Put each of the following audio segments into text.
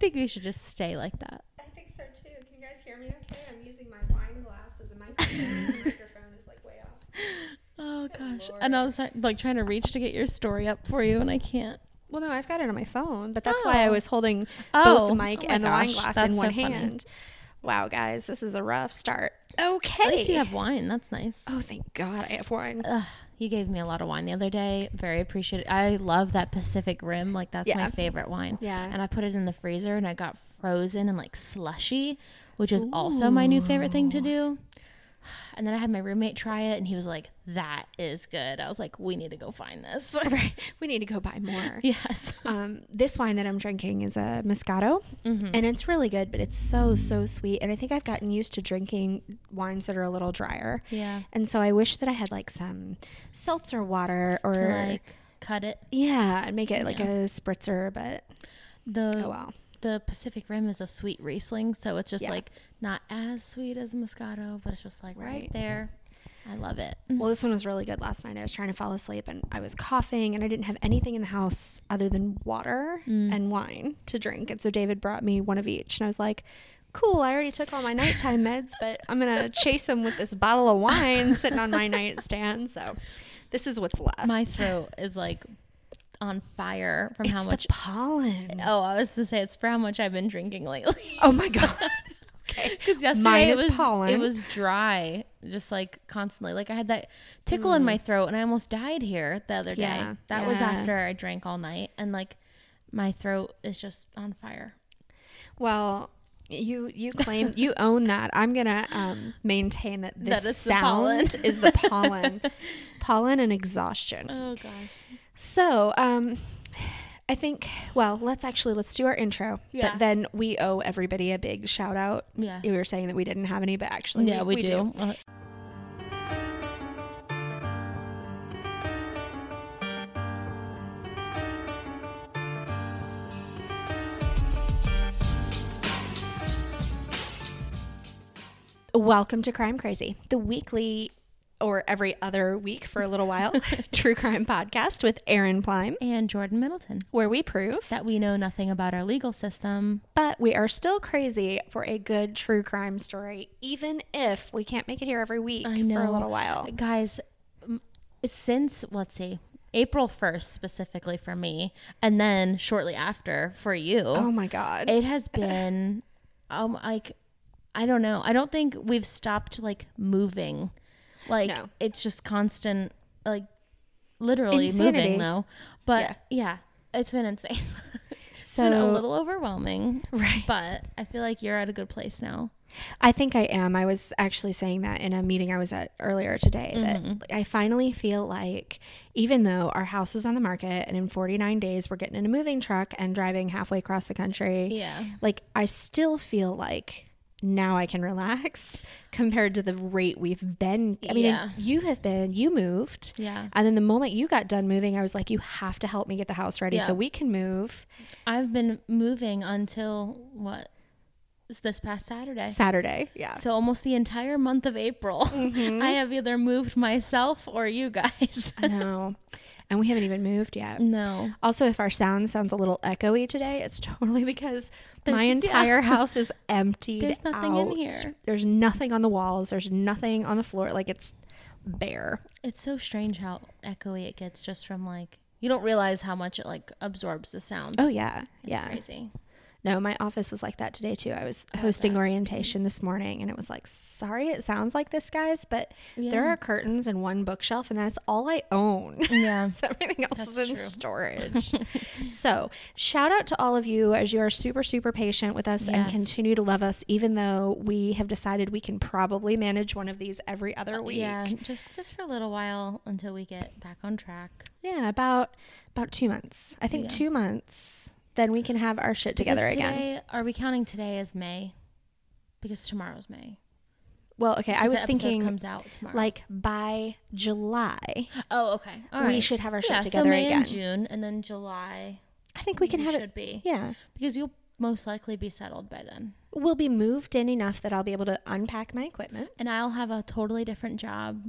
think we should just stay like that. I think so too. Can you guys hear me okay? I'm using my wine glass as a microphone. the microphone is like way off. Oh gosh. Lord. And I was try- like trying to reach to get your story up for you, and I can't. Well, no, I've got it on my phone, but that's why I Oh. was holding Oh. both the mic Oh my and the wine glass that's in one so hand. Wow, guys, this is a rough start. Okay. At least you have wine. That's nice. Oh, thank God, I have wine. Ugh, you gave me a lot of wine the other day. Very appreciated. I love that Pacific Rim. Like that's my favorite wine. Yeah. And I put it in the freezer and I got frozen and like slushy, which is also my new favorite thing to do. And then I had my roommate try it and he was like, "That is good." I was like, "We need to go find this." right. We need to go buy more. yes. Um, this wine that I'm drinking is a Moscato, Mhm. and it's really good, but it's so so sweet. And I think I've gotten used to drinking wines that are a little drier. Yeah. And so I wish that I had like some seltzer water or like cut it. yeah, and make it like Yeah. a spritzer. But The oh well. The Pacific Rim is a sweet Riesling, so it's just Yeah. like not as sweet as a Moscato, but it's just like right, Right. there. I love it. Well, this one was really good last night. I was trying to fall asleep and I was coughing and I didn't have anything in the house other than water Mm. and wine to drink. And so David brought me one of each. And I was like, cool, I already took all my nighttime meds, but I'm going to chase them with this bottle of wine sitting on my nightstand. So this is what's left. My throat is like on fire from it's how the much. pollen. Oh, I was to say it's for how much I've been drinking lately. Oh my God. okay. Because yesterday Mine it is was pollen. it was dry, just like constantly. Like I had that tickle in my throat, and I almost died here the other day. Mm. Yeah, That was after I drank all night, and like my throat is just on fire. Well, you you claim you own that. I'm gonna um, maintain that this That the pollen. sound is the pollen, pollen and exhaustion. Oh gosh. So, um, I think. Well, let's actually let's do our intro. Yeah. But then we owe everybody a big shout out. Yes. We were saying that we didn't have any, but actually, Yeah, we, do. Uh, Welcome to Crime Crazy, the weekly or every other week for a little while true crime podcast with Aaron Plime, and Jordan Middleton. where we prove That we know nothing about our legal system. But we are still crazy for a good true crime story, even if we can't make it here every week for a little while. Guys, since let's see, April 1st specifically for me, and then shortly after for you. Oh my God. it has been um like I don't know. I don't think we've stopped like moving. Like No. it's just constant like literally Insanity. moving though. But Yeah. yeah, it's been insane. it's so, been a little overwhelming. right. But I feel like you're at a good place now. I think I am. I was actually saying that in a meeting I was at earlier today that Mhm. I finally feel like even though our house is on the market and in 49 days we're getting in a moving truck and driving halfway across the country, Yeah. like I still feel like now I can relax compared to the rate we've been. I mean, Yeah. you have been, you moved. Yeah. And then the moment you got done moving, I was like, you have to help me get the house ready Yeah. so we can move I've been moving until what? This past Saturday. Saturday. Yeah. So almost the entire month of April, Mm-hmm. I have either moved myself or you guys. I know. And we haven't even moved yet. no. Also, if our sound sounds a little echoey today, it's totally because my There's- yeah. entire house is emptied. There's nothing in here. There's nothing on the walls. There's nothing on the floor. Like it's bare. It's so strange how echoey it gets just from like you don't realize how much it like absorbs the sound. Oh yeah, it's yeah. crazy. No, my office was like that today too. I was oh, hosting orientation this morning, and it was like, sorry, it sounds like this, guys, but there are curtains and one bookshelf, and that's all I own. Yeah. So everything else That's is in true. storage. so, shout out to all of you as you are super, super patient with us and continue to love us, even though we have decided we can probably manage one of these every other uh, week. Yeah, just just for a little while until we get back on track. Yeah, about about two months. I think Yeah. two months. Then we can have our shit together Because again. Are we counting today as May? Because tomorrow's May. Well, okay. I was thinking comes out tomorrow. like by July, oh, okay, all we right. should have our shit yeah, together so May again. and June, and then July. I think we can have should it. be Yeah, because you'll most likely be settled by then, we'll be moved in enough that I'll be able to unpack my equipment. and I'll have a totally different job.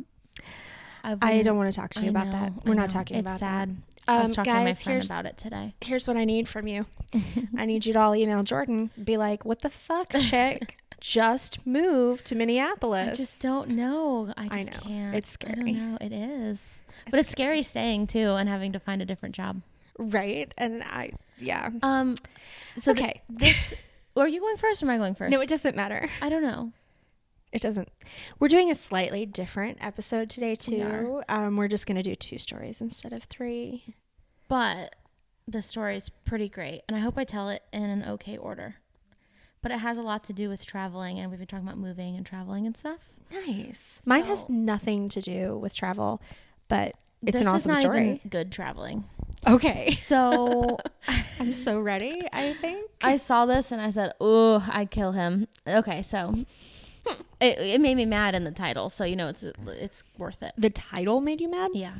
I've I don't want to talk to you I about know, that. We're not know. talking it's about sad. That. I Um, was talking to my guys, friend here's about it today. here's what I need from you. I need you to all email Jordan. Be like, what the fuck, chick? just moved to Minneapolis. I just don't know. I I just know. can't. It's I scary. don't know. It is. But it's scary staying too and having to find a different job. Right? And I, yeah. Um so th- Okay. this are you going first or am I going first? No, it doesn't matter. I don't know. It doesn't. We're doing a slightly different episode today, too. are. Um, we're just going to do two stories instead of three. But the story is pretty great and I hope I tell it in an okay order. But it has a lot to do with traveling and we've been talking about moving and traveling and stuff. Nice. Mine has nothing to do with travel, but it's this an is awesome story. good traveling. Okay. So I'm so ready, I think. I saw this and I said, "Oh, I'd kill him." Okay, so it, it made me mad in the title, so you know it's it's worth it. The title made you mad? Yeah,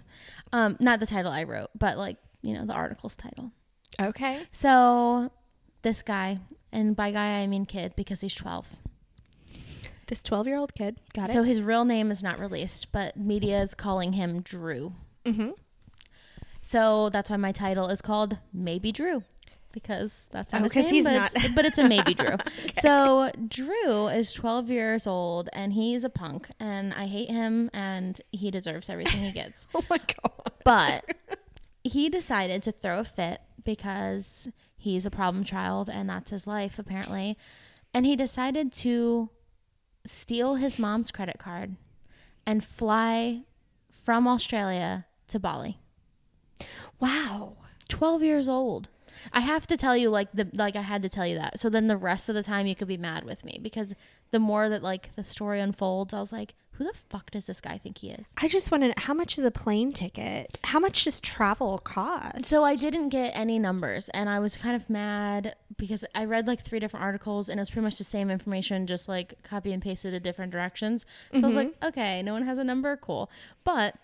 um, not the title I wrote, but like you know the article's title. Okay. So this guy, and by guy I mean kid because he's twelve. This 12 year old kid. Got it. So his real name is not released, but media is calling him Drew. Mm-hmm. So that's why my title is called Maybe Drew. Because that's not Oh, his name, he's but, not. It's, but it's a maybe Drew. So Drew is 12 years old and he's a punk and I hate him and he deserves everything he gets. Oh my God. But he decided to throw a fit because he's a problem child and that's his life apparently. And he decided to steal his mom's credit card and fly from Australia to Bali. Wow. 12 years old. I have to tell you like the like I had to tell you that. So then the rest of the time you could be mad with me because the more that like the story unfolds, I was like, who the fuck does this guy think he is? I just wanted, how much is a plane ticket? How much does travel cost? So I didn't get any numbers and I was kind of mad because I read like three different articles and it was pretty much the same information, just like copy and pasted in different directions. So I was like, mm-hmm. okay, no one has a number, cool. But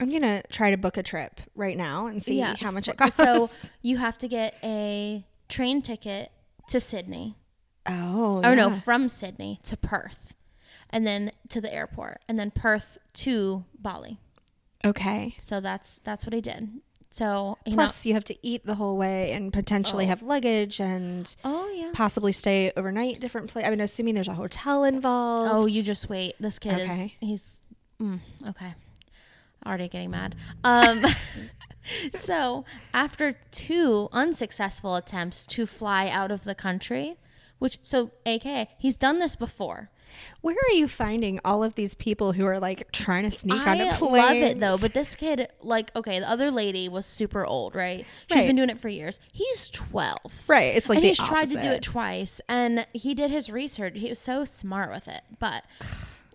I'm going to try to book a trip right now and see yeah, how much it costs. So you have to get a train ticket to Sydney. oh, no, yeah. from Sydney to Perth, and then to the airport, and then Perth to Bali. Okay. So that's that's what I did. So you Plus, you have to eat the whole way and potentially Oh. have luggage and oh yeah. possibly stay overnight different place. I mean, assuming there's a hotel involved. Oh, you just wait. This kid Okay. is he's mm, okay. Already getting mad. Um, so after two unsuccessful attempts to fly out of the country, which so AK he's done this before. Where are you finding all of these people who are like trying to sneak I onto planes? I love it though, but this kid, like, okay, the other lady was super old, right? She's Right. been doing it for years. He's twelve, right, it's like and he's tried to do it twice, and he did his research. He was so smart with it, but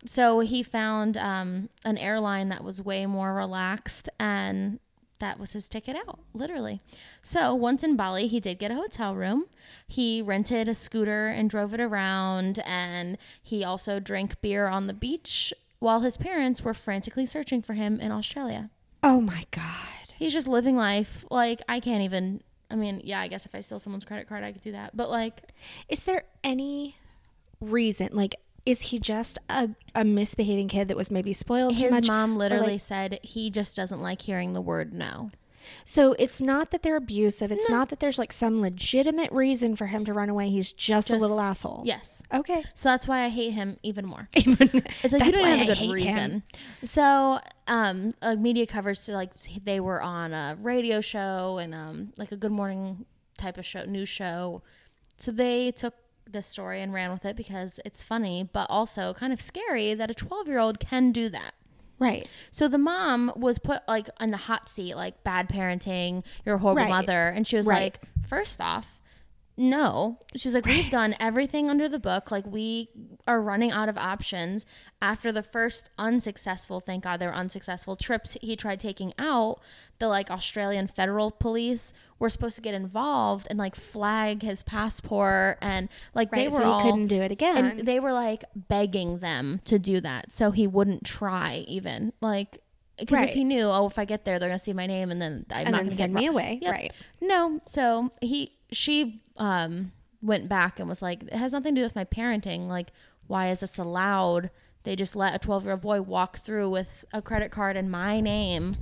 so he found um, an airline that was way more relaxed, and that was his ticket out, literally. So once in Bali, he did get a hotel room. He rented a scooter and drove it around, and he also drank beer on the beach while his parents were frantically searching for him in Australia. Oh my god. He's just living life. Like, I can't even. I mean, yeah, I guess if I steal someone's credit card, I could do that. But, like, Is there any reason like is he just a, a misbehaving kid that was maybe spoiled too much? his mom literally like- said he just doesn't like hearing the word no. so it's not that they're abusive. It's not that there's like some legitimate reason for him to run away. He's just, a little asshole. Yes. Okay. So that's why I hate him even more. It's It's like you don't why have I a good reason. him. So, um, like media covers, to like they were on a radio show and um, like a Good Morning type of show, news show. So they took this story and ran with it because it's funny, but also kind of scary that a 12 year old can do that. Right. So the mom was put like in the hot seat, like bad parenting, you're a horrible Right. mother. And she was Right. like, first off, no. She's like, we've done everything under the book. Like, we are running out of options. After the first unsuccessful, thank God they were unsuccessful trips he tried taking out, the like Australian federal police were supposed to get involved and like flag his passport. And like, Right. they were so he all. couldn't do it again. And they were like begging them to do that so he wouldn't try even like because Right. if he knew oh if i get there they're gonna see my name and then i'm and not then gonna send me away. Yep. Right. no so he she um went back and was like it has nothing to do with my parenting like why is this allowed they just let a 12 year old boy walk through with a credit card in my name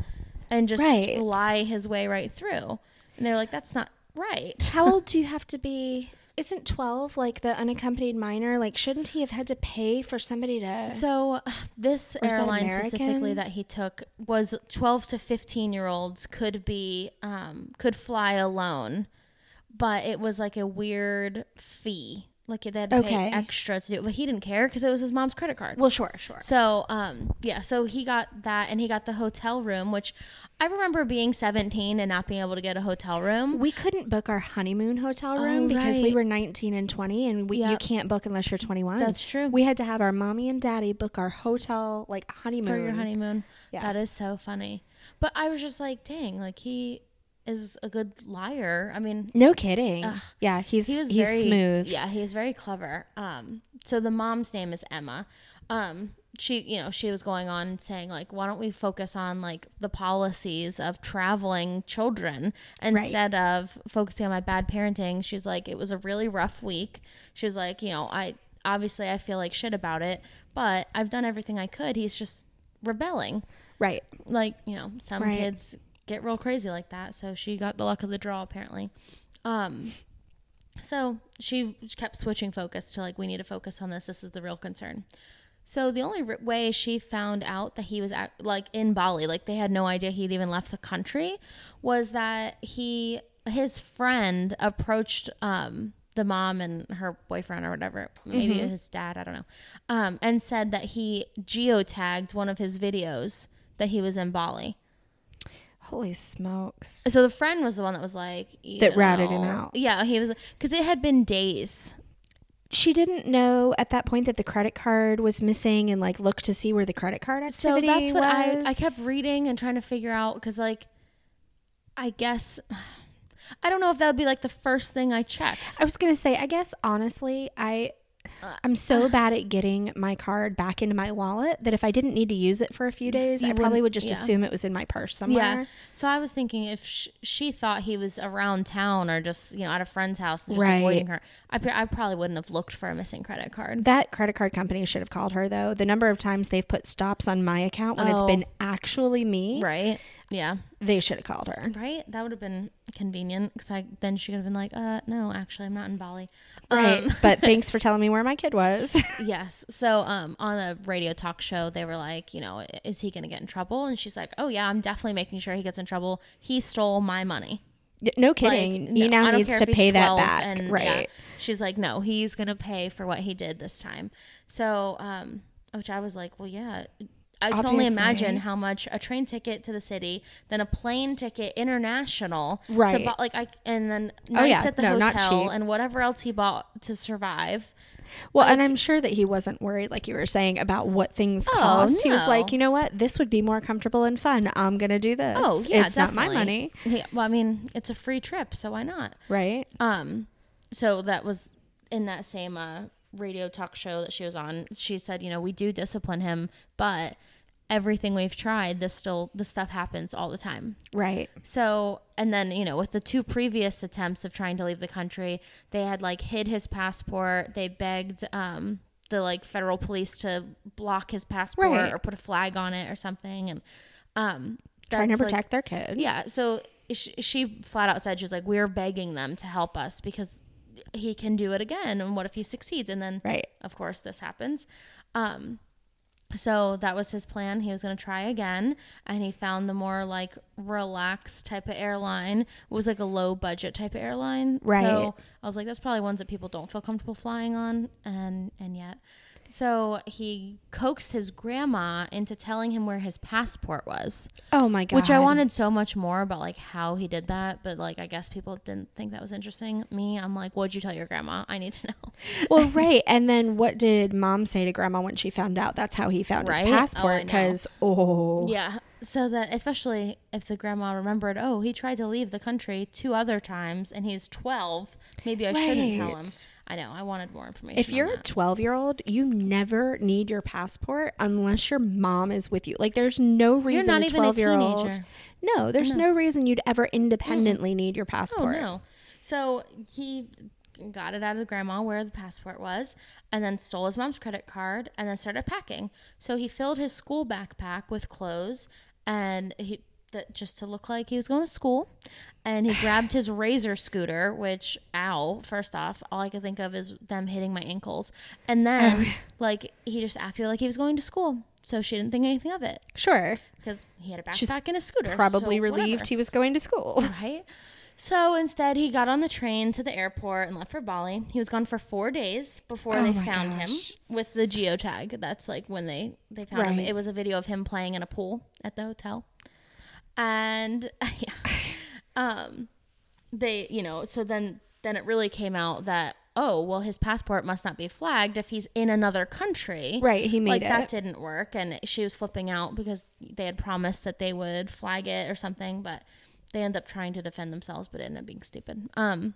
and just Right. lie his way right through. And they're like, that's not right. How old do you have to be? Isn't 12 like the unaccompanied minor? Like, shouldn't he have had to pay for somebody to. So this is that airline specifically that he took was 12 to 15 year olds could be um, could fly alone, but it was like a weird fee. Like they had to Okay. pay extra to do it, but he didn't care because it was his mom's credit card. well, sure, sure. So, um, yeah, so he got that and he got the hotel room, which I remember being 17 and not being able to get a hotel room. We couldn't book our honeymoon hotel Oh, room because we were 19 and 20, and we, you can't book unless you're 21. That's true. We had to have our mommy and daddy book our hotel, like honeymoon. for your honeymoon. Yeah. That is so funny. But I was just like, dang, like he is a good liar. I mean, No kidding. Ugh. Yeah, he's he was he's very smooth. Yeah, he's very clever. Um, so the mom's name is Emma. Um, she, you know, she was going on saying like, why don't we focus on like the policies of traveling children instead of focusing on my bad parenting? She's like, it was a really rough week. She was like, you know, I obviously I feel like shit about it, but I've done everything I could. He's just rebelling Right. like you know some Right. kids get real crazy like that. So she got the luck of the draw apparently. Um so she kept switching focus to like we need to focus on this. This is the real concern. So the only r- way she found out that he was at, like in Bali, like they had no idea he'd even left the country, was that he his friend approached um, the mom and her boyfriend or whatever, maybe his dad, I don't know, um, and said that he geotagged one of his videos that he was in Bali. Holy smokes. So the friend was the one that was like That ratted him out. Yeah, he was because it had been days. She didn't know at that point that the credit card was missing and like looked to see where the credit card activity So that's what I I kept reading and trying to figure out because like I guess I don't know if that would be like the first thing I checked. I was gonna say, I guess honestly, I I'm so bad at getting my card back into my wallet that if I didn't need to use it for a few days, You I probably wouldn't- just yeah. assume it was in my purse somewhere. Yeah. So I was thinking if sh- she thought he was around town or just you know at a friend's house and just Right. avoiding her, I, pr- I probably wouldn't have looked for a missing credit card. That credit card company should have called her though. The number of times they've put stops on my account when it's been actually me, Right. Yeah. they should have called her. Right. That would have been convenient because I then she could have been like, uh, no, actually, I'm not in Bali. Right. Um, but thanks for telling me where my kid was. Yes. So um, on a radio talk show, they were like, you know, is he going to get in trouble? And she's like, oh yeah, I'm definitely making sure he gets in trouble. He stole my money. no kidding. Like, he no, now needs to pay that back. and, right. yeah. She's like, no, he's going to pay for what he did this time. So, um, which I was like, well, yeah. I can only imagine how much a train ticket to the city, then a plane ticket international, To Right. like I, and then Oh, nights yeah. at the No, hotel and whatever else he bought to survive. Well, and I'm sure that he wasn't worried, like you were saying, about what things Oh, cost. He was like, you know what, this would be more comfortable and fun. I'm gonna do this. Oh yeah, it's not my money, Yeah, well, I mean, it's a free trip, so why not? right? Um, so that was in that same uh, radio talk show that she was on. She said, you know, we do discipline him, but everything we've tried, this still this stuff happens all the time. Right. So, and then, you know, with the two previous attempts of trying to leave the country, they had like hid his passport. They begged um, the like federal police to block his passport Right. or put a flag on it or something. And um, Trying to that's, like, protect their kid. yeah. So she, she flat out said, she was like, we're begging them to help us because he can do it again. And what if he succeeds? And then, Right. of course, this happens. Um, so that was his plan. He was going to try again, and he found the more like relaxed type of airline. It was like a low budget type of airline. Right. So I was like, that's probably ones that people don't feel comfortable flying on, and and yet. So he coaxed his grandma into telling him where his passport was, Oh my god. which I wanted so much more about like how he did that, but like I guess people didn't think that was interesting. Me, I'm like, what'd you tell your grandma? I need to know. Well, right. And then what did mom say to grandma when she found out that's how he found Right? his Oh, passport? Because oh, Yeah. So that especially if the grandma remembered, oh, he tried to leave the country two other times and he's 12, maybe I shouldn't tell him. I know. I wanted more information. If you're a that. 12 year old, you never need your passport unless your mom is with you. Like, there's no reason You're not a even a 12 year old. teenager. No, there's no. reason you'd ever independently need your passport. Oh no. So he got it out of the grandma where the passport was and then stole his mom's credit card and then started packing. So he filled his school backpack with clothes and he that just to look like he was going to school. And he grabbed his razor scooter, which, ow, first off, all I could think of is them hitting my ankles. And then, like, he just acted like he was going to school. So she didn't think anything of it Sure. because he had a backpack She's and a scooter. Probably so relieved whatever. he was going to school. Right? So instead, he got on the train to the airport and left for Bali. He was gone for four days before Oh they found him with the geotag. That's like when they they found him. It was a video of him playing in a pool at the hotel, and yeah, um, they you know so then then it really came out that oh well his passport must not be flagged if he's in another country. Right, he made like that didn't work. And she was flipping out because they had promised that they would flag it or something but they end up trying to defend themselves but it ended up being stupid. Um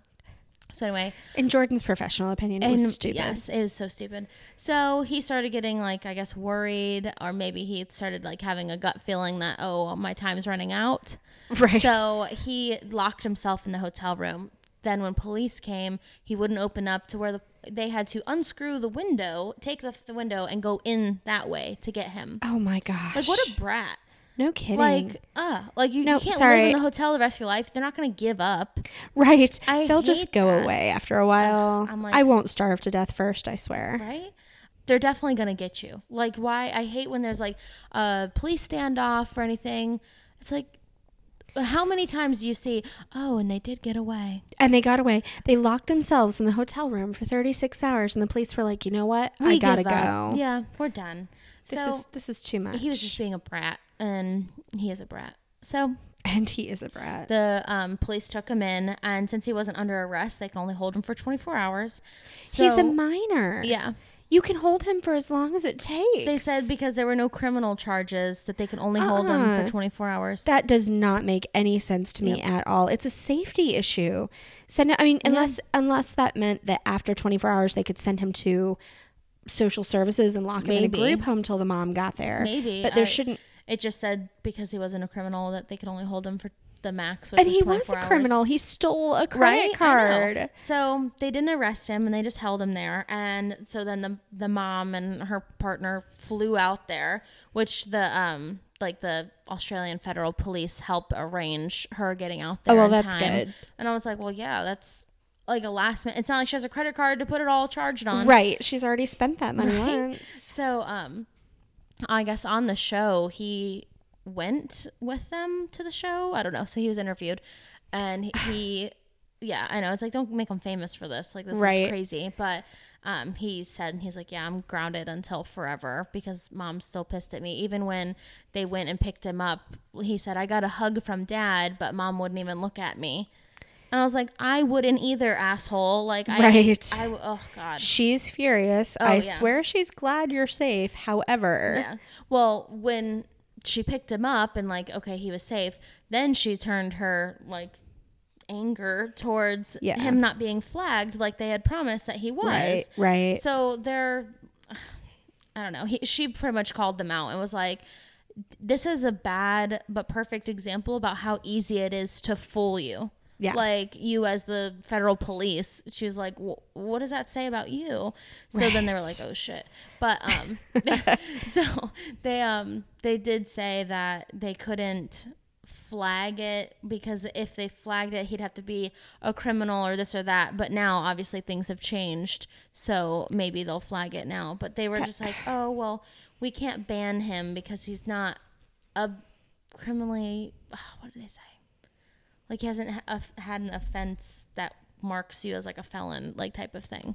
so anyway In Jordan's professional opinion, it was stupid. yes it was so stupid so he started getting like i guess worried or maybe he started like having a gut feeling that oh my time's running out Right. so he locked himself in the hotel room. Then when police came, he wouldn't open up to where the they had to unscrew the window, take the, the window, and go in that way to get him. oh my gosh. Like what a brat! No kidding. Like uh, like you, No, you can't live in the hotel the rest of your life. They're not going to give up. right. I They'll just go that. away after a while. I'm like- I won't starve to death first, I swear. right? They're definitely gonna get you. Like why? I hate when there's like a police standoff or anything. It's like, how many times do you see? Oh, and they did get away. And they got away. They locked themselves in the hotel room for 36 hours and the police were like, "You know what? I We got to go." Yeah, we're done. This so is this is too much. he was just being a brat, and he is a brat. So and he is a brat. the um, police took him in, and since he wasn't under arrest, they can only hold him for 24 hours. He's a minor. yeah. You can hold him for as long as it takes. They said because there were no criminal charges that they could only hold him Uh-uh. for 24 hours. That does not make any sense to me at all. It's a safety issue. Send I mean, unless unless that meant that after 24 hours they could send him to social services and lock him in a group home till the mom got there. Maybe, but there I- shouldn't. It just said because he wasn't a criminal that they could only hold him for the max. Which And he was a hours. criminal. He stole a credit know. card. So they didn't arrest him and they just held him there. And so then the the mom and her partner flew out there, which the um like the Australian federal police helped arrange her getting out there. Oh, well, that's time. good. And I was like, well, yeah, that's like a last minute. It's not like she has a credit card to put it all charged on. Right. She's already spent that money Right? once. So um, I guess on the show he went with them to the show. I don't know. So he was interviewed, and he, he yeah, I know. It's like don't make him famous for this. Like this Right. is crazy, but. Um, he said he's like, yeah, I'm grounded until forever because mom's still pissed at me. Even when they went and picked him up, he said I got a hug from dad, but mom wouldn't even look at me. And I was like, I wouldn't either, asshole. Like, I, Right. I, oh god, She's furious. Oh, I Oh, yeah. swear she's glad you're safe. However, Yeah. Well, when she picked him up and like, okay, he was safe, then she turned her like anger towards Yeah. him not being flagged like they had promised that he was. right, right. So they're I don't know. He, she pretty much called them out and was like this is a bad but perfect example about how easy it is to fool you. Yeah. Like you as the federal police, she's like, "What does that say about you?" So then they were like, "Oh shit!" But um, so they um they did say that they couldn't flag it because if they flagged it, he'd have to be a criminal or this or that. But now obviously things have changed, so maybe they'll flag it now. But they were just like, "Oh well, we can't ban him because he's not a criminally what did they say? Like he hasn't ha- had an offense that marks you as like a felon, like type of thing."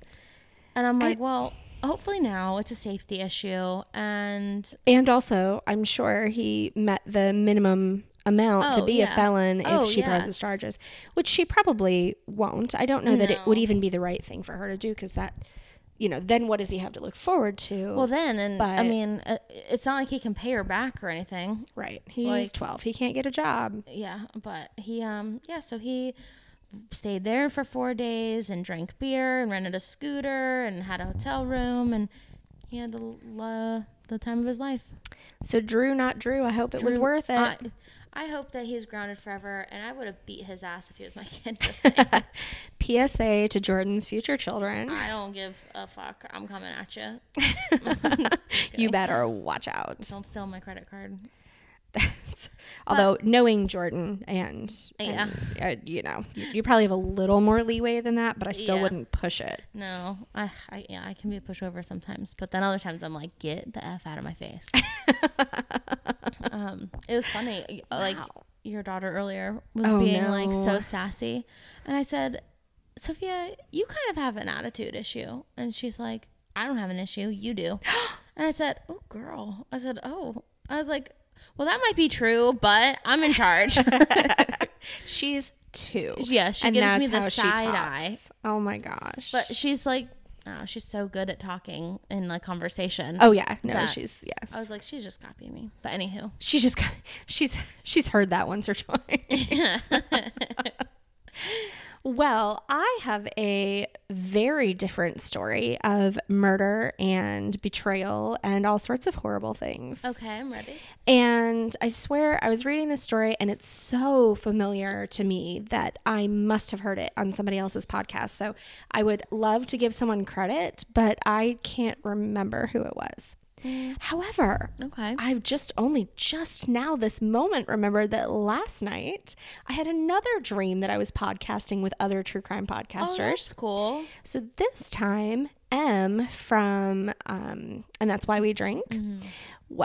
And I'm like, "Well, hopefully now it's a safety issue and And also, I'm sure he met the minimum amount to Oh, be yeah. a felon if Oh, she yeah. presses charges, which she probably won't. I don't know that it would even be the right thing for her to do because that, you know, then what does he have to look forward to? Well, then, and I mean, uh, it's not like he can pay her back or anything. right. He's like- 12. He can't get a job. Yeah, but he, um, yeah, so he stayed there for four days and drank beer and rented a scooter and had a hotel room and he had the uh, the time of his life. So, Drew, not Drew, I hope it was worth it. I hope that he's grounded forever, and I would have beat his ass if he was my kid. Just. PSA to Jordan's future children. I don't give a fuck. I'm coming at you. you better watch out. Don't steal my credit card. Although knowing Jordan and, Yeah. and, uh, you know, you, you probably have a little more leeway than that, but I still Yeah. wouldn't push it. No, I, I yeah, I can be a pushover sometimes, but then other times I'm like, get the f out of my face. um, it was funny, like Wow. your daughter earlier was Oh, being like so sassy, and I said, Sophia, you kind of have an attitude issue, and she's like, I don't have an issue, you do, and I said, oh girl, I said, oh, I was like, well that might be true, but I'm in charge. She's two. yeah, she and gives me the side eye. Oh my gosh. But she's like, oh, she's so good at talking in like conversation. oh yeah, no, she's yes. I was like, she's just copying me. But anywho, she just got, she's she's heard that once or twice. well, I have a very different story of murder and betrayal and all sorts of horrible things. okay, I'm ready. And I swear I was reading this story and it's so familiar to me that I must have heard it on somebody else's podcast. So I would love to give someone credit, but I can't remember who it was. However, Okay. I've just only just now this moment remembered that last night I had another dream that I was podcasting with other true crime Oh, podcasters. that's cool. So this time, Em from, um, and that's why we drink. Mm-hmm.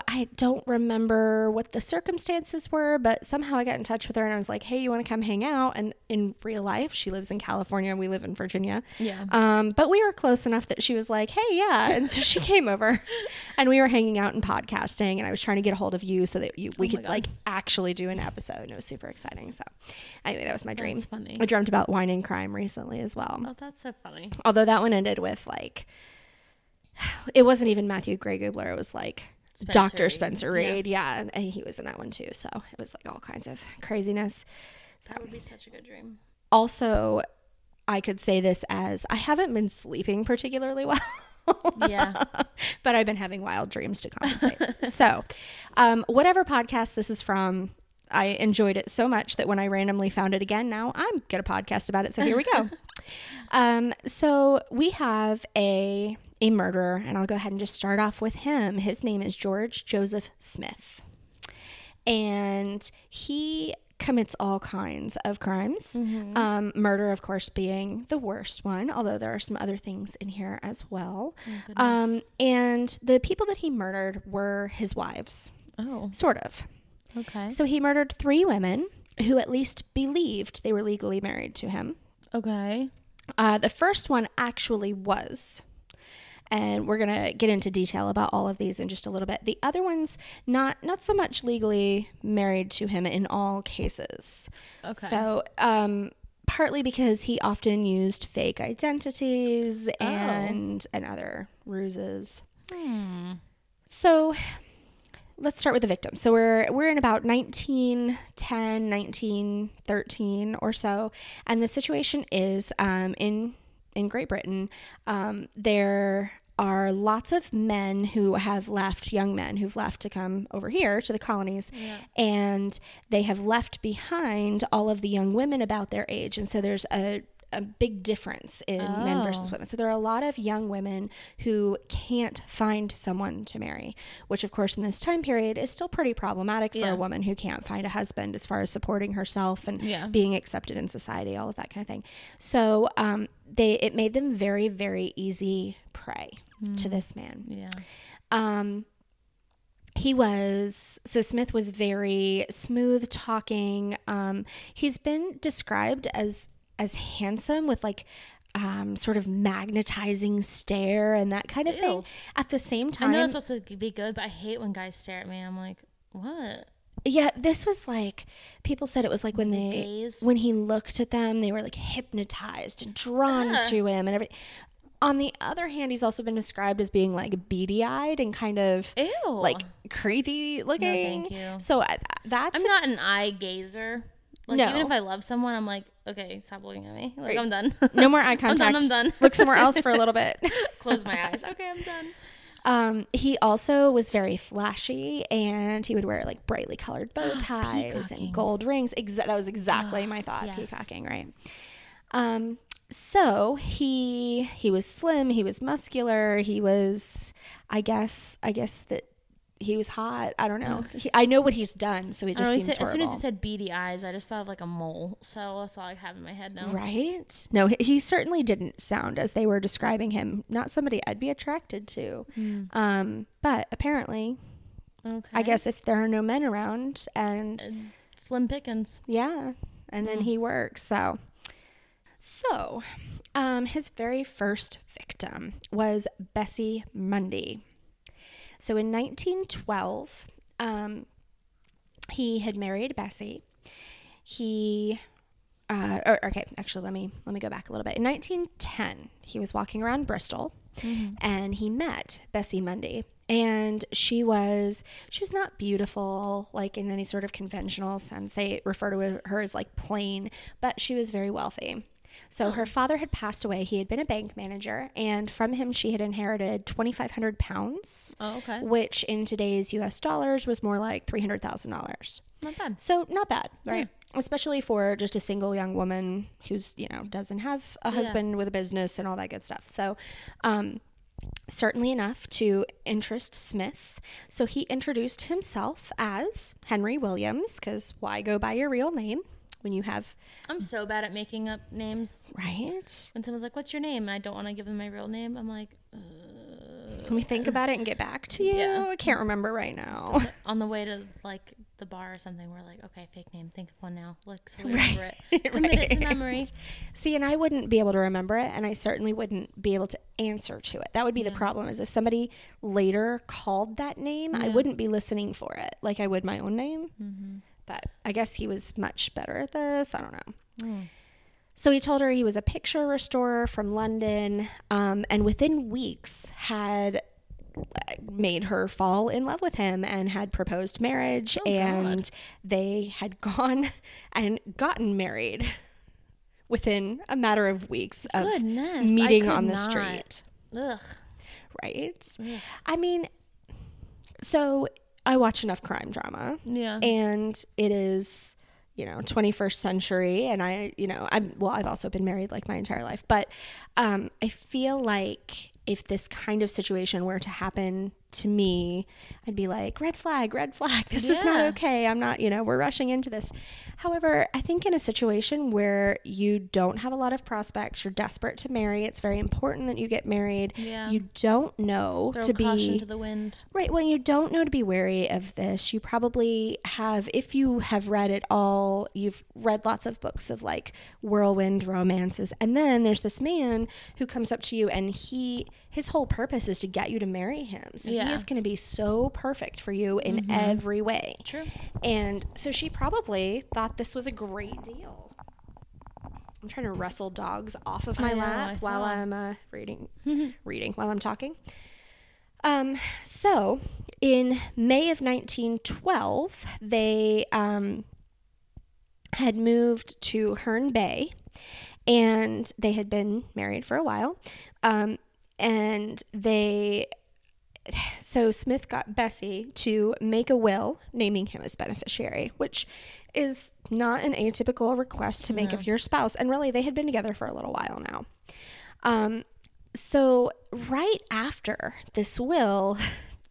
I don't remember what the circumstances were, but somehow I got in touch with her and I was like, "Hey, you want to come hang out?" And in real life, she lives in California, and we live in Virginia. Yeah. Um, but we were close enough that she was like, "Hey, yeah," and so she came over, and we were hanging out and podcasting, and I was trying to get a hold of you so that you, we Oh could God. like actually do an episode. And it was super exciting. So, anyway, that was my dream. That's funny. I dreamt about wine and crime recently as well. Oh, that's so funny. Although that one ended with like, it wasn't even Matthew Gray Gubler. It was like Spencer Dr. Reid. Spencer Yeah. Yeah. and he was in that one too. So it was like all kinds of craziness. That would be such a good dream. Also, I could say this as I haven't been sleeping particularly well. Yeah. but I've been having wild dreams to compensate. so, um, whatever podcast this is from, I enjoyed it so much that when I randomly found it again, now I'm gonna podcast about it. So here we go. um, so we have a a murderer, and I'll go ahead and just start off with him. His name is George Joseph Smith, and he commits all kinds of crimes. Um, murder, of course, being the worst one, although there are some other things in here as well. um, and the people that he murdered were his wives, Oh, sort of. okay. So he murdered three women who at least believed they were legally married to him. Okay. Uh, the first one actually was. And we're gonna get into detail about all of these in just a little bit. The other ones, not not so much legally married to him in all cases. Okay. So, um, partly because he often used fake identities and and other ruses. Hmm. So let's start with the victim. So we're we're in about 1910, 1913 or so, and the situation is um, in in Great Britain. Um, there are lots of men who have left, young men who've left to come over here to the colonies, and they have left behind all of the young women about their age, and so there's a a big difference in men versus Oh. women. So there are a lot of young women who can't find someone to marry, which of course in this time period is still pretty problematic for Yeah. a woman who can't find a husband as far as supporting herself and Yeah. being accepted in society, all of that kind of thing. So um, they it made them very very easy prey to this man. Yeah. Um, he was so Smith was very smooth talking. Um, he's been described as as handsome with like um, sort of magnetizing stare and that kind of thing. At the same time, I know it's supposed to be good, but I hate when guys stare at me. I'm like, what? yeah, this was like people said it was like when they Gaze? when he looked at them, they were like hypnotized and drawn Ah. to him and everything. On the other hand, he's also been described as being like beady eyed and kind of Ew. like creepy looking. thank you. So that's I'm not an eye gazer. Like No. even if I love someone, I'm like, okay, stop looking at me. Like I'm done. no more eye I'm contact. done. I'm done. Look somewhere else for a little bit. Close my eyes. Okay, I'm done. Um, he also was very flashy, and he would wear like brightly colored bow ties and gold rings. Exa- that was exactly my thought. yes. Peacocking, right? Um, so he he was slim. He was muscular. He was, I guess, I guess that he was hot. I don't know. He, I know what he's done, so he just know, seems said- as soon as he said beady eyes, I just thought of like a mole. So that's all I have in my head now. Right? No, he, he certainly didn't sound as they were describing him. Not somebody I'd be attracted to. Um, but apparently, Okay. I guess if there are no men around, and And Slim Pickens. yeah, and then he works. So, so, um, his very first victim was Bessie Mundy. So in 1912, um, he had married Bessie. He, uh, or, okay, actually, let me let me go back a little bit. In 1910, he was walking around Bristol, and he met Bessie Mundy. And she was she was not beautiful like in any sort of conventional sense. They refer to her as like plain, but she was very wealthy. So her father had passed away. He had been a bank manager, and from him she had inherited twenty five hundred pounds, Oh, okay. which in today's U.S. dollars was more like three hundred thousand dollars. Not bad. So not bad, right? Especially for just a single young woman who's you know doesn't have a husband with a business and all that good stuff. So, um, certainly enough to interest Smith. So he introduced himself as Henry Williams, because why go by your real name when you have I'm so bad at making up names. right? When someone's like, "What's your name?" and I don't want to give them my real name, I'm like, uh, Can we think about it and get back to you? Yeah. I can't remember right now. on the way to like the bar or something, we're like, "Okay, fake name. Think of one now. Look, so remember it. Commit it to memory." See, and I wouldn't be able to remember it, and I certainly wouldn't be able to answer to it. That would be the problem. Is if somebody later called that name, I wouldn't be listening for it like I would my own name. But I guess he was much better at this. I don't know. So he told her he was a picture restorer from London, um, and within weeks had made her fall in love with him and had proposed marriage, Oh, God. and they had gone and gotten married within a matter of weeks of Goodness, meeting on the not. street. Ugh. Right? Ugh. I mean, so I watch enough crime drama Yeah. and it is you know 21st century and i you know i'm well i've also been married like my entire life but um i feel like if this kind of situation were to happen to me i'd be like red flag red flag this is not okay i'm not you know we're rushing into this however i think in a situation where you don't have a lot of prospects you're desperate to marry it's very important that you get married Yeah. you don't know Throw to be to the wind. Right. Well, you don't know to be wary of this. You probably have, if you have read it all, you've read lots of books of like whirlwind romances. And then there's this man who comes up to you and he, his whole purpose is to get you to marry him. So he is going to be so perfect for you in every way. True. And so she probably thought this was a great deal. I'm trying to wrestle dogs off of my know, lap while. I'm uh, reading, reading while I'm talking. Um, so in May of 1912, they um, had moved to Herne Bay, and they had been married for a while. Um, and they so Smith got Bessie to make a will naming him as beneficiary, which is not an atypical request to make of your spouse. And really, they had been together for a little while now. Um, so right after this will,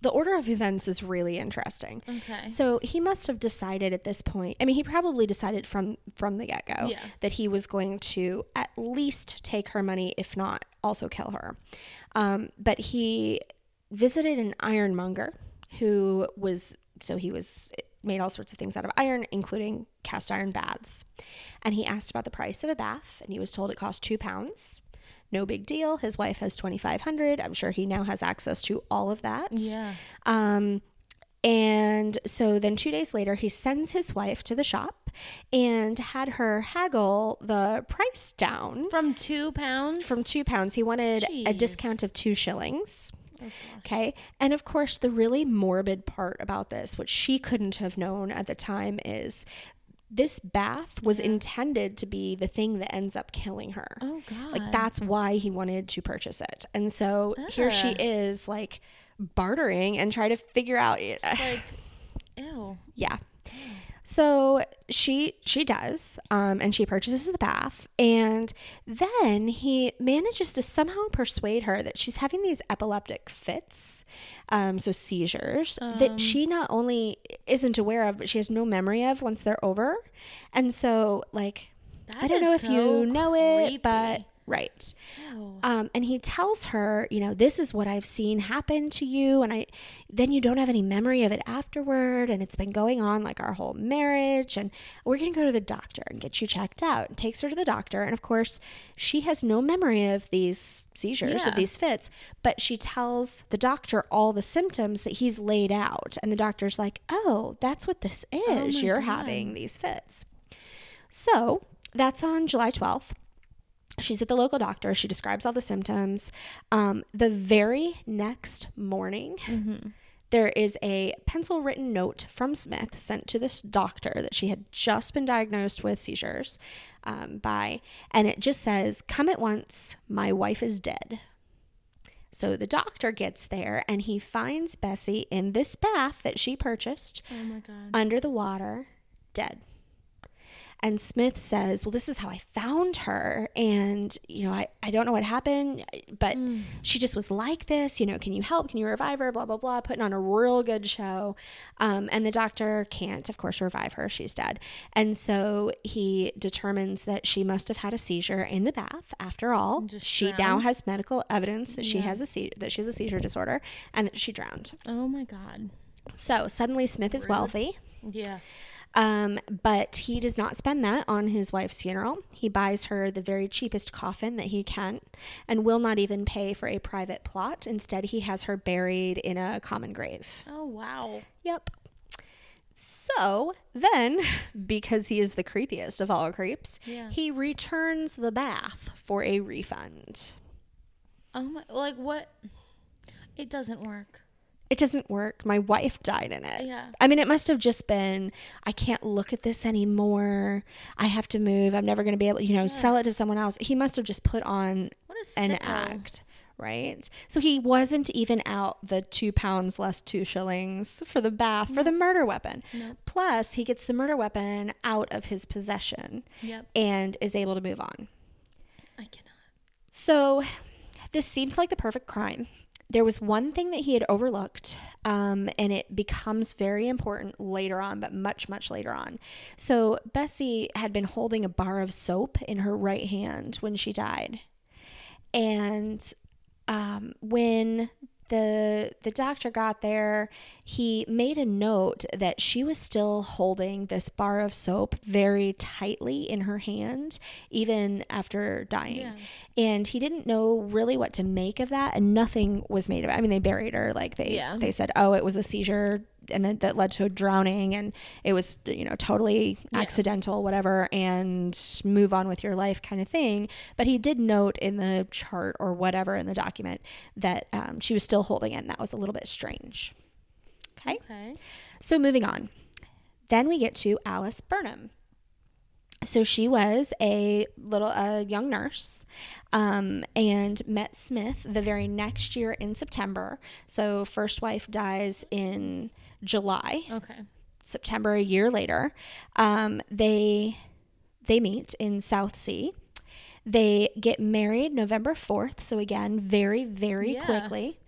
the order of events is really interesting. Okay. So he must have decided at this point. I mean, he probably decided from from the get go Yeah. that he was going to at least take her money, if not also kill her. Um, but he visited an ironmonger who was so he was made all sorts of things out of iron, including cast iron baths. And he asked about the price of a bath, and he was told it cost two pounds. No big deal. His wife has twenty five hundred. I'm sure he now has access to all of that. Yeah. Um, and so then two days later, he sends his wife to the shop and had her haggle the price down From two pounds. from two pounds. He wanted a discount of two shillings. Okay. And of course, the really morbid part about this, which she couldn't have known at the time, is this bath was intended to be the thing that ends up killing her. Oh God. Like that's why he wanted to purchase it. And so here she is like bartering and try to figure out like, ew. yeah. So she she does, um, and she purchases the bath, and then he manages to somehow persuade her that she's having these epileptic fits, um, so seizures that she not only isn't aware of, but she has no memory of once they're over, and so like I don't know if you so know it, creepy. but right. Ew. Um, and he tells her, you know, this is what I've seen happen to you, and I then you don't have any memory of it afterward, and it's been going on like our whole marriage, and we're gonna go to the doctor and get you checked out. And takes her to the doctor, and of course, she has no memory of these seizures Yeah. of these fits, but she tells the doctor all the symptoms that he's laid out, and the doctor's like, "Oh, that's what this is. my You're God. having these fits." So that's on July 12th. She's at the local doctor. She describes all the symptoms. Um, the very next morning, there is a pencil written note from Smith sent to this doctor that she had just been diagnosed with seizures um, by. And it just says, Come at once. My wife is dead. So the doctor gets there and he finds Bessie in this bath that she purchased Oh my god. under the water, dead. And Smith says, Well, this is how I found her. And, you know, I, I don't know what happened, but she just was like this. You know, can you help? Can you revive her? Blah, blah, blah. Putting on a real good show. Um, and the doctor can't, of course, revive her. She's dead. And so he determines that she must have had a seizure in the bath after all. just She now has medical evidence that she has a se- that she has a seizure disorder and that she drowned. Oh my god. So suddenly Smith is wealthy. Yeah. Um, but he does not spend that on his wife's funeral. He buys her the very cheapest coffin that he can and will not even pay for a private plot. Instead, he has her buried in a common grave. Oh wow. Yep. So then, because he is the creepiest of all creeps, Yeah. he returns the bath for a refund. Oh my. Like what? It doesn't work. It doesn't work. My wife died in it. Yeah. I mean, it must have just been, I can't look at this anymore. I have to move. I'm never going to be able, you know, sell it to someone else. He must have just put on an act, right? So he wasn't even out the two pounds less two shillings for the bath for the murder weapon. Nope. Plus, he gets the murder weapon out of his possession Yep. and is able to move on. I cannot. So, this seems like the perfect crime. There was one thing that he had overlooked, um, and it becomes very important later on, but much, much later on. So, Bessie had been holding a bar of soap in her right hand when she died. And um, when the the doctor got there, he made a note that she was still holding this bar of soap very tightly in her hand, even after dying. Yeah. And he didn't know really what to make of that, and nothing was made of it. I mean, they buried her, like they Yeah. they said, oh, it was a seizure, and then that led to a drowning, and it was you know totally accidental, whatever, and move on with your life kind of thing. But he did note in the chart or whatever in the document that um, she was still holding it, and that was a little bit strange. Okay. Okay. So moving on. Then we get to Alice Burnham. So she was a little a young nurse um, and met Smith the very next year in September. So first wife dies in July. Okay. September a year later. Um, they they meet in Southsea. They get married November 4th. So again, very, very Yes. quickly.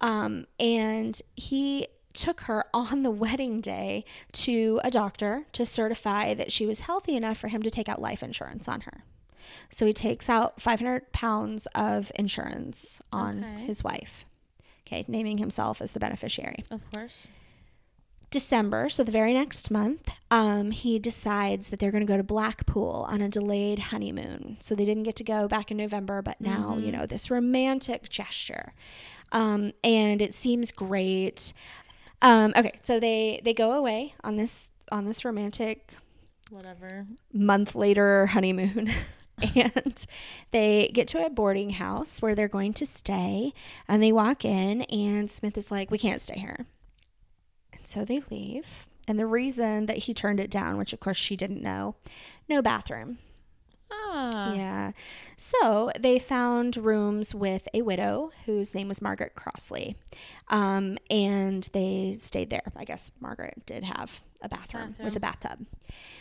Um, and he took her on the wedding day to a doctor to certify that she was healthy enough for him to take out life insurance on her. So he takes out 500 pounds of insurance on Okay. his wife. Okay, naming himself as the beneficiary. Of course. December, so the very next month, um, he decides that they're going to go to Blackpool on a delayed honeymoon. So they didn't get to go back in November, but now, you know, this romantic gesture. Um, and it seems great. Um, okay, so they they go away on this on this romantic Whatever. month later honeymoon. and they get to a boarding house where they're going to stay. And they walk in, and Smith is like, We can't stay here. And so they leave. And the reason that he turned it down, which of course she didn't know, no bathroom. Ah. Yeah. So they found rooms with a widow whose name was Margaret Crossley. Um, and they stayed there. I guess Margaret did have a bathroom, with a bathtub.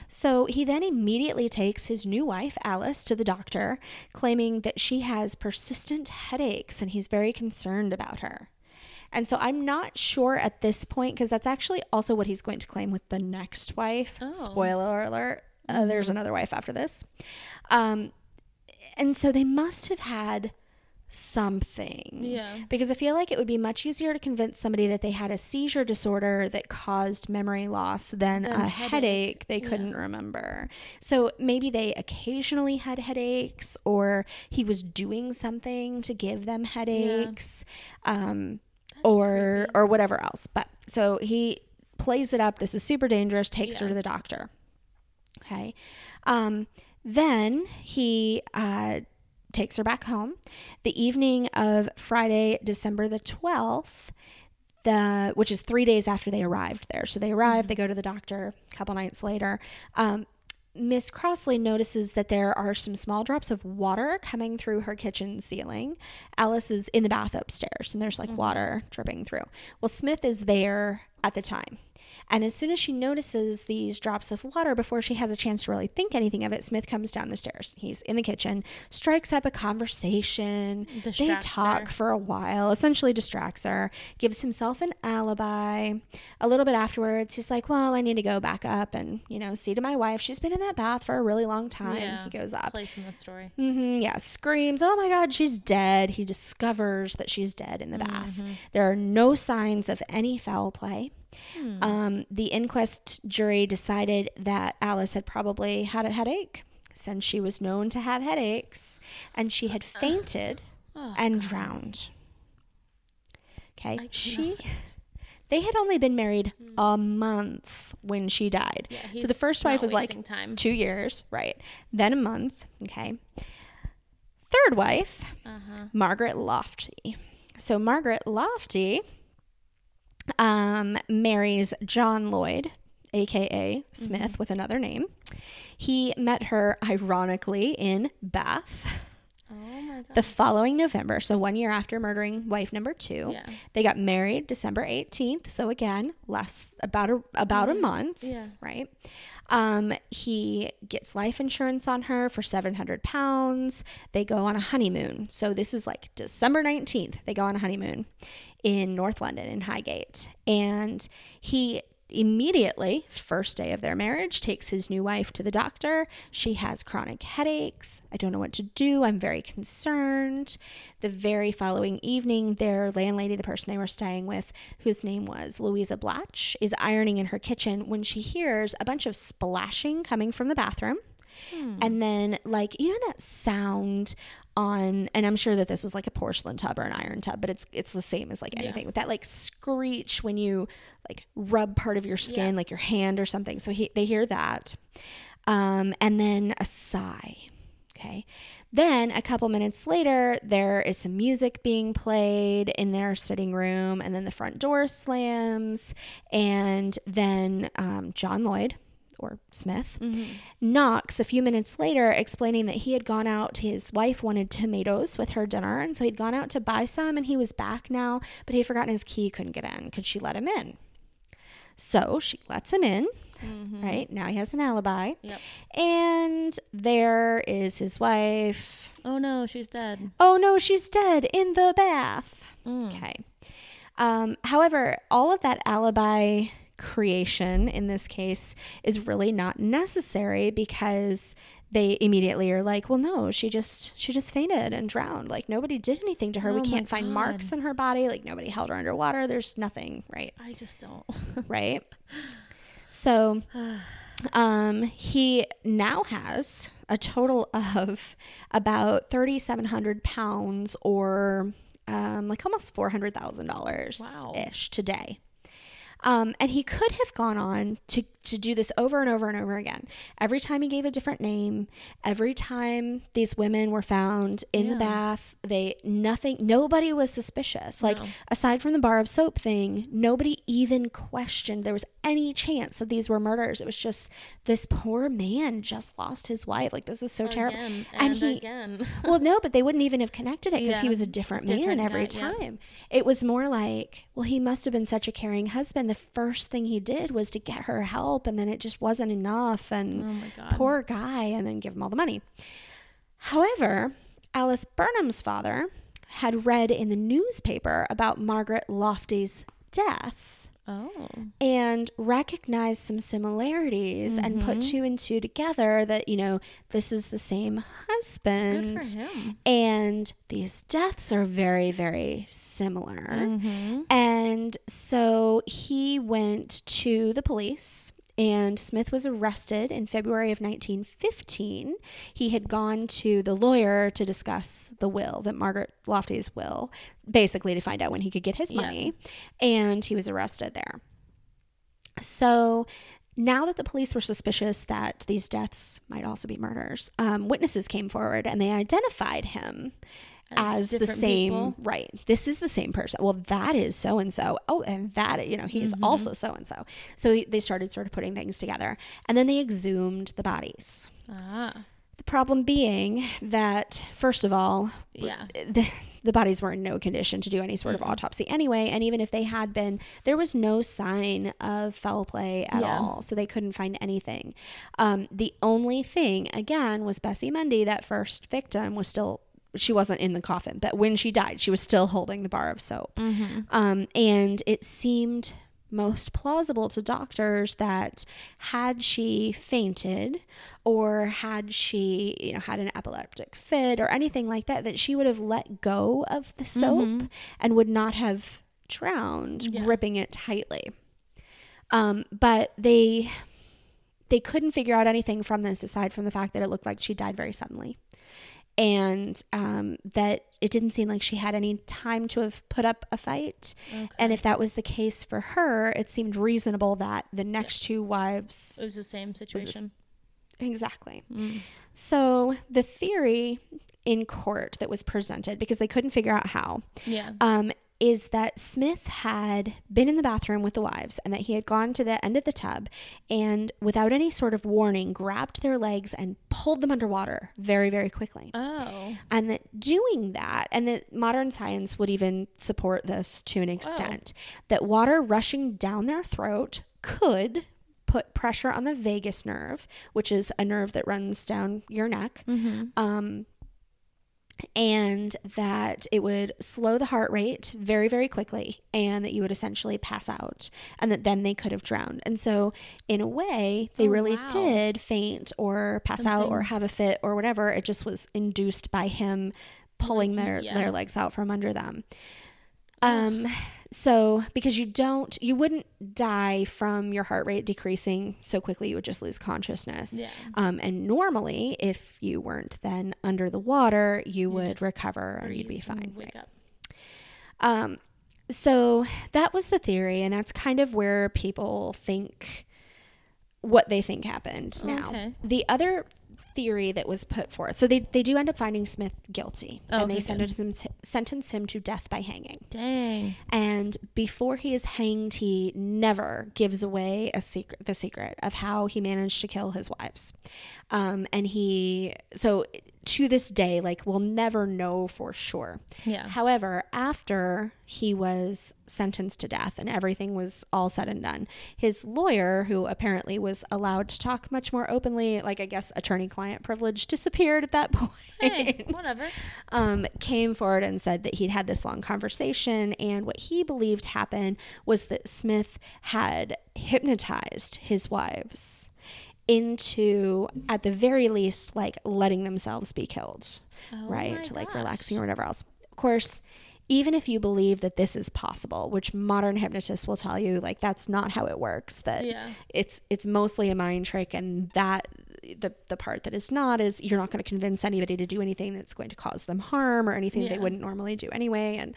So he then immediately takes his new wife, Alice, to the doctor, claiming that she has persistent headaches and he's very concerned about her. And so I'm not sure at this point because that's actually also what he's going to claim with the next wife. Oh. Spoiler alert. Uh, there's another wife after this. Um, and so they must have had something. Yeah. Because I feel like it would be much easier to convince somebody that they had a seizure disorder that caused memory loss than a headache. headache they Yeah. couldn't remember. So maybe they occasionally had headaches or he was doing something to give them headaches. Um or creepy. or whatever else. But so he plays it up. This is super dangerous. Takes her to the doctor. Okay. Um, then he uh, takes her back home. The evening of Friday, December the 12th, the which is three days after they arrived there. So they arrive, they go to the doctor a couple nights later. Um, Miss Crossley notices that there are some small drops of water coming through her kitchen ceiling. Alice is in the bath upstairs and there's like water dripping through. Well, Smith is there at the time. And as soon as she notices these drops of water, before she has a chance to really think anything of it, Smith comes down the stairs. He's in the kitchen, strikes up a conversation. they talk her. for a while, essentially distracts her, gives himself an alibi. A little bit afterwards, he's like, Well, I need to go back up and, you know, see to my wife. She's been in that bath for a really long time. Yeah. He goes up. Place in the story. hmm yeah, screams, Oh my God, she's dead. He discovers that she's dead in the bath. Mm-hmm. There are no signs of any foul play. Hmm. Um, the inquest jury decided that Alice had probably had a headache since she was known to have headaches and she had fainted Oh, and drowned. Okay. She they had only been married a month when she died. Yeah, so the first wife was like time. two years, right? Then a month. Okay. Third wife, Uh-huh. Margaret Lofty. So Margaret Lofty um, marries John Lloyd, aka Smith, with another name. He met her ironically in Bath Oh my god. the following November, so one year after murdering wife number two. Yeah. They got married December 18th, so again, less about a about a month, Yeah. right? Um, he gets life insurance on her for 700 pounds. They go on a honeymoon. So this is like December 19th. They go on a honeymoon in North London in Highgate. And he immediately, first day of their marriage, takes his new wife to the doctor. She has chronic headaches. I don't know what to do. I'm very concerned. The very following evening, their landlady, the person they were staying with, whose name was Louisa Blatch, is ironing in her kitchen when she hears a bunch of splashing coming from the bathroom. Hmm. And then, like, you know, that sound on, and I'm sure that this was like a porcelain tub or an iron tub, but it's it's the same as like anything with that like screech when you like rub part of your skin, Yeah. like your hand or something. So he, they hear that, um, and then a sigh. Okay. Then a couple minutes later, there is some music being played in their sitting room, and then the front door slams, and then um, John Lloyd or Smith knocks a few minutes later, explaining that he had gone out. His wife wanted tomatoes with her dinner, and so he'd gone out to buy some, and he was back now, but he'd forgotten his key, couldn't get in. Could she let him in? So she lets him in. Right now, he has an alibi, Yep. and there is his wife. Oh no, she's dead. Oh no, she's dead in the bath. Mm. Okay. Um, however, all of that alibi creation in this case is really not necessary because they immediately are like, well, no, she just she just fainted and drowned. Like nobody did anything to her. we Oh my can't find marks in her body. Like nobody held her underwater. There's nothing, right? I just don't. right? So um, he now has a total of about 3,700 pounds or um, like almost $400,000 Wow. ish today. Um, and he could have gone on to to do this over and over and over again. Every time he gave a different name, every time these women were found in the bath, they nothing nobody was suspicious. Like No. aside from the bar of soap thing, nobody even questioned there was any chance that these were murders. It was just this poor man just lost his wife. Like this is so terrible. And and, he- again. Well, no, but they wouldn't even have connected it because he was a different man Different every guy, yeah. time. It was more like, well, he must have been such a caring husband. The first thing he did was to get her help, and then it just wasn't enough. And oh poor guy, and then give him all the money. However, Alice Burnham's father had read in the newspaper about Margaret Lofty's death Oh. and recognized some similarities and put Mm-hmm. two and two together that, you know, this is the same Good husband. for him. And these deaths are very, very similar. Mm-hmm. And so he went to the police, and Smith was arrested in February of 1915. He had gone to the lawyer to discuss the will, that Margaret Lofty's will, basically to find out when he could get his Yeah. money, and he was arrested there. So now that the police were suspicious that these deaths might also be murders, um, witnesses came forward and they identified him as, As the same people? right. This is the same person. Well that is so and so. Oh and that you know he is also so and so. So they started sort of putting things together. And then they exhumed the bodies. Ah. the problem being that first of all Yeah. the, the bodies were in no condition to do any sort of autopsy anyway. And even if they had been there was no sign of foul play at Yeah. all. So they couldn't find anything. Um, the only thing again was bessie mundy that first victim was still she wasn't in the coffin but when she died she was still holding the bar of soap Mm-hmm. um, and it seemed most plausible to doctors that had she fainted or had she you know had an epileptic fit or anything like that that she would have let go of the soap and would not have drowned Yeah. gripping it tightly um, but they they couldn't figure out anything from this aside from the fact that it looked like she died very suddenly and um, that it didn't seem like she had any time to have put up a fight. Okay. And if that was the case for her, it seemed reasonable that the next two wives. it was the same situation. Exactly. Mm. So the theory in court that was presented, because they couldn't figure out how, Yeah. um, is that Smith had been in the bathroom with the wives and that he had gone to the end of the tub and, without any sort of warning, grabbed their legs and pulled them underwater very, very quickly. Oh. And that doing that, and that modern science would even support this to an extent, that water rushing down their throat could put pressure on the vagus nerve, which is a nerve that runs down your neck. Mm-hmm. Um, and that it would slow the heart rate very, very quickly, and that you would essentially pass out, and that then they could have drowned. And so, in a way, they Oh, really wow. did faint or pass out or have a fit or whatever. It just was induced by him pulling Like, their yeah. their legs out from under them. Um, so because you don't, you wouldn't die from your heart rate decreasing so quickly, you would just lose consciousness. Yeah. Um, and normally, if you weren't then under the water, you would recover and you'd be fine. Wake right? up. Um, so that was the theory, and that's kind of where people think what they think happened now. Okay. The other theory that was put forth, so they, they do end up finding Smith guilty, Oh, and they sentence him, to, sentence him to death by hanging. Dang. And before he is hanged, he never gives away a secret, the secret of how he managed to kill his wives. Um, and he, so to this day, like we'll never know for sure. Yeah. However, after he was sentenced to death and everything was all said and done, his lawyer, who apparently was allowed to talk much more openly, like I guess attorney-client privilege, disappeared at that point Hey, whatever. um, came forward and said that he'd had this long conversation, and what he believed happened was that Smith had hypnotized his wives into, at the very least, like letting themselves be killed, Oh right? To like relaxing or whatever else. Of course, even if you believe that this is possible, which modern hypnotists will tell you, like that's not how it works. That Yeah. it's it's mostly a mind trick, and that the the part that is not is you're not going to convince anybody to do anything that's going to cause them harm or anything they wouldn't normally do anyway and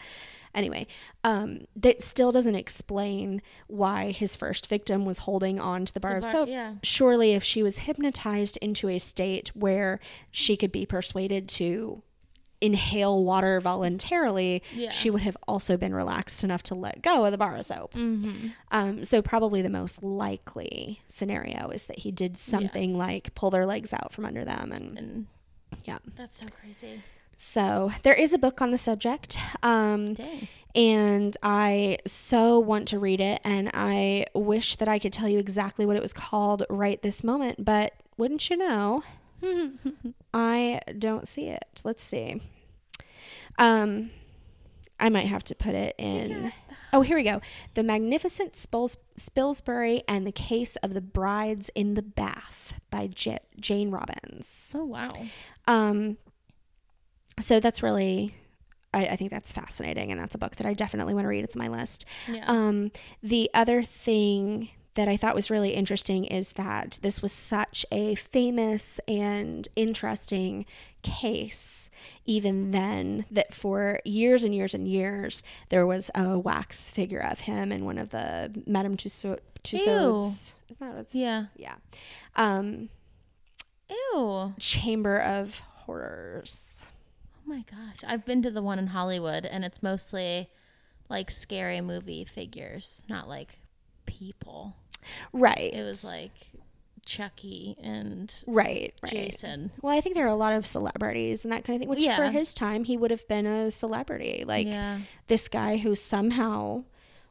anyway um that still doesn't explain why his first victim was holding on to the bar The of bar- soap yeah. surely if she was hypnotized into a state where she could be persuaded to inhale water voluntarily, Yeah. she would have also been relaxed enough to let go of the bar of soap. Mm-hmm. Um, so probably the most likely scenario is that he did something like pull their legs out from under them, and And yeah. that's so crazy. So there is a book on the subject. Um, Dang. and I so want to read it, and I wish that I could tell you exactly what it was called right this moment, but wouldn't you know, I don't see it. Let's see. Um, I might have to put it in. Oh, here we go. The Magnificent Spils- Spilsbury and the Case of the Brides in the Bath by J- Jane Robins. Oh wow. Um, so that's really, I, I think that's fascinating, and that's a book that I definitely want to read. It's on my list. Yeah. Um, the other thing that I thought was really interesting is that this was such a famous and interesting case, even then, that for years and years and years, there was a wax figure of him in one of the Madame Tussaud. Tussauds. Isn't that what it's? yeah. Yeah. Um, Ew. Chamber of Horrors. Oh my gosh. I've been to the one in Hollywood and it's mostly like scary movie figures, not like people. Right. It was like Chucky and right, right. Jason. Well, I think there are a lot of celebrities and that kind of thing, which for his time, he would have been a celebrity. Like yeah. this guy who somehow,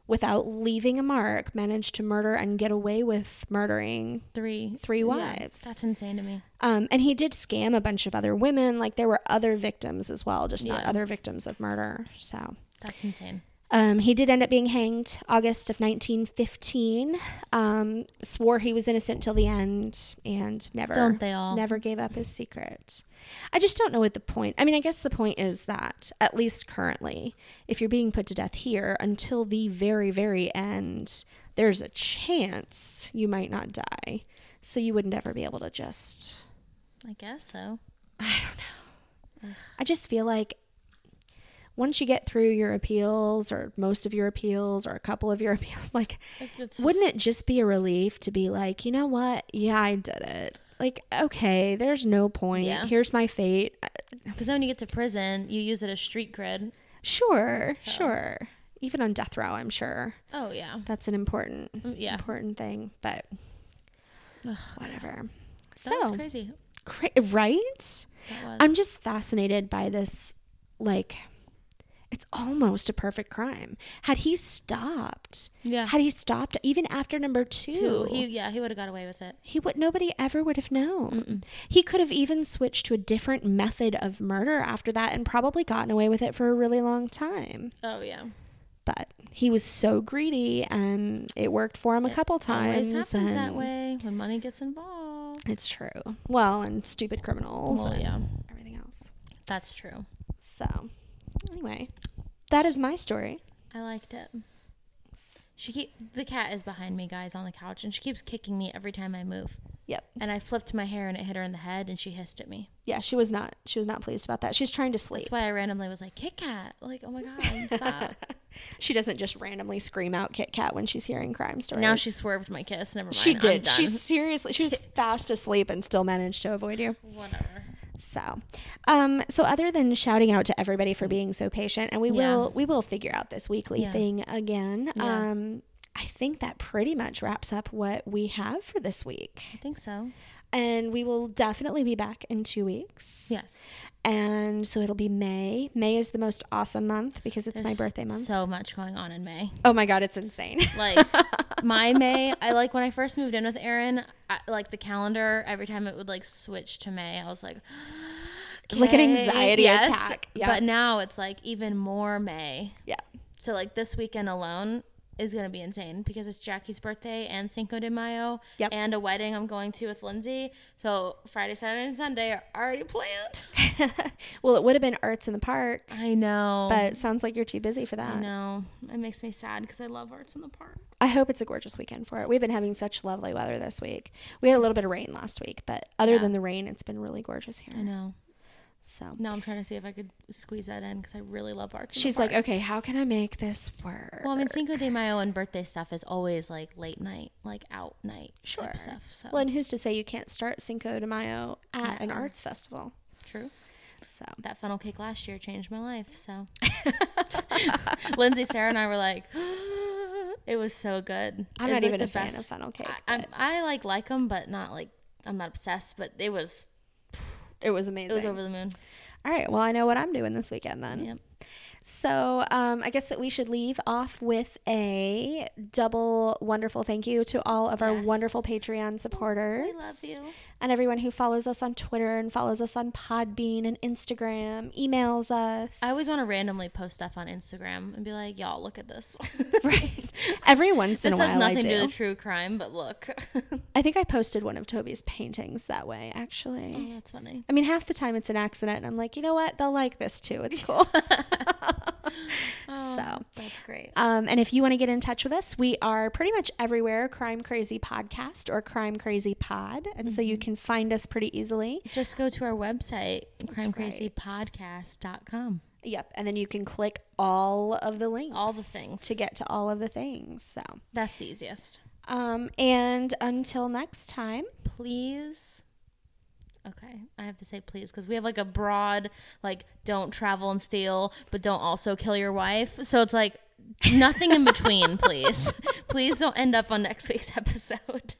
without leaving a mark, managed to murder and get away with murdering. Three Three yeah, wives. That's insane to me. Um, and he did scam a bunch of other women. Like there were other victims as well, just not other victims of murder. So. That's insane. Um, he did end up being hanged August of 1915. Um, swore he was innocent till the end and never Don't they all? never gave up his secret. I just don't know what the point. I mean, I guess the point is that at least currently, if you're being put to death here until the very very end, there's a chance you might not die. So you would never be able to just I guess so. I don't know. I just feel like once you get through your appeals or most of your appeals or a couple of your appeals, like it's wouldn't it just be a relief to be like, you know what? Yeah, I did it. Like, okay, there's no point. Yeah. Here's my fate. Uh, Because then when you get to prison, you use it as street cred. Sure, So- sure. Even on death row, I'm sure Oh yeah. that's an important, Mm, Yeah. important thing. But Ugh, whatever. that was So, crazy. cra- right? That was. I'm just fascinated by this. Like, it's almost a perfect crime. Had he stopped, yeah. had he stopped even after number two, Two. He yeah he would have got away with it. he would nobody ever would have known. Mm-mm. He could have even switched to a different method of murder after that and probably gotten away with it for a really long time. Oh yeah. But he was so greedy and it worked for him a couple times. Always happens that way when money gets involved. It's true. Well, and stupid criminals Well, and yeah. everything else. That's true. So, anyway, that is my story. I liked it. She keep the cat is behind me, guys, on the couch, and she keeps kicking me every time I move. Yep. And I flipped my hair and it hit her in the head, and she hissed at me. Yeah, she was not she was not pleased about that. She's trying to sleep. That's why I randomly was like, "Kit Kat!" Like, oh my god, stop! she doesn't just randomly scream out Kit Kat when she's hearing crime stories. now she swerved my kiss. Never mind. She did. She seriously she was fast asleep and still managed to avoid you. whatever. So, um, so other than shouting out to everybody for being so patient, and we Yeah. will we will figure out this weekly Yeah. thing again. Yeah. Um, I think that pretty much wraps up what we have for this week, I think so. and we will definitely be back in two weeks. Yes. And so it'll be May. May is the most awesome month because it's my birthday month. So much going on in May. oh my god, it's insane. Like my May, I like when I first moved in with Aaron. I, like the calendar, every time it would like switch to May, I was like, It's like an "Okay, anxiety attack. Yeah. But now it's like even more May. yeah. So like this weekend alone, is gonna be insane because it's Jackie's birthday and Cinco de Mayo Yep. and a wedding I'm going to with Lindsay. So Friday, Saturday, and Sunday are already planned. well, it would have been arts in the park, I know, but it sounds like you're too busy for that. I know it makes me sad because I love arts in the park. I hope it's a gorgeous weekend for it. We've been having such lovely weather this week. We had a little bit of rain last week, but other Yeah. than the rain, it's been really gorgeous here. I know. So Now I'm trying to see if I could squeeze that in because I really love arts. she's like, okay, how can I make this work? Well, I mean, Cinco de Mayo and birthday stuff is always like late night, like out night Sure. stuff. So Well, and who's to say you can't start Cinco de Mayo at an arts festival? true. So That funnel cake last year changed my life. So Lindsay, Sarah, and I were like, it was so good. I'm not like, even a fan of funnel cake. I, I, I like like them, but not like I'm not obsessed. But it was it was amazing. it was over the moon. All right. Well, I know what I'm doing this weekend then. Yep. So um, I guess that we should leave off with a double wonderful thank you to all of our Yes. wonderful Patreon supporters. We love you. And everyone who follows us on Twitter and follows us on Podbean and Instagram, emails us. I always want to randomly post stuff on Instagram and be like, y'all, look at this. right. Every once in this a has while I nothing to do do. with true crime, but look. I think I posted one of Toby's paintings that way, actually. oh, that's funny. I mean, half the time it's an accident, and I'm like, you know what? They'll like this too. It's cool. Oh, So. that's great. Um, and if you want to get in touch with us, we are pretty much everywhere Crime Crazy Podcast or Crime Crazy Pod. And so Mm-hmm. you can find us pretty easily. Just go to our website, right. crimecrazypodcast.com. Yep. And then you can click all of the links. All the things. To get to all of the things. So, That's the easiest. um, and until next time, Please. Okay, I have to say please because we have like a broad, like, don't travel and steal, but don't also kill your wife. So it's like nothing in between, please. please don't end up on next week's episode.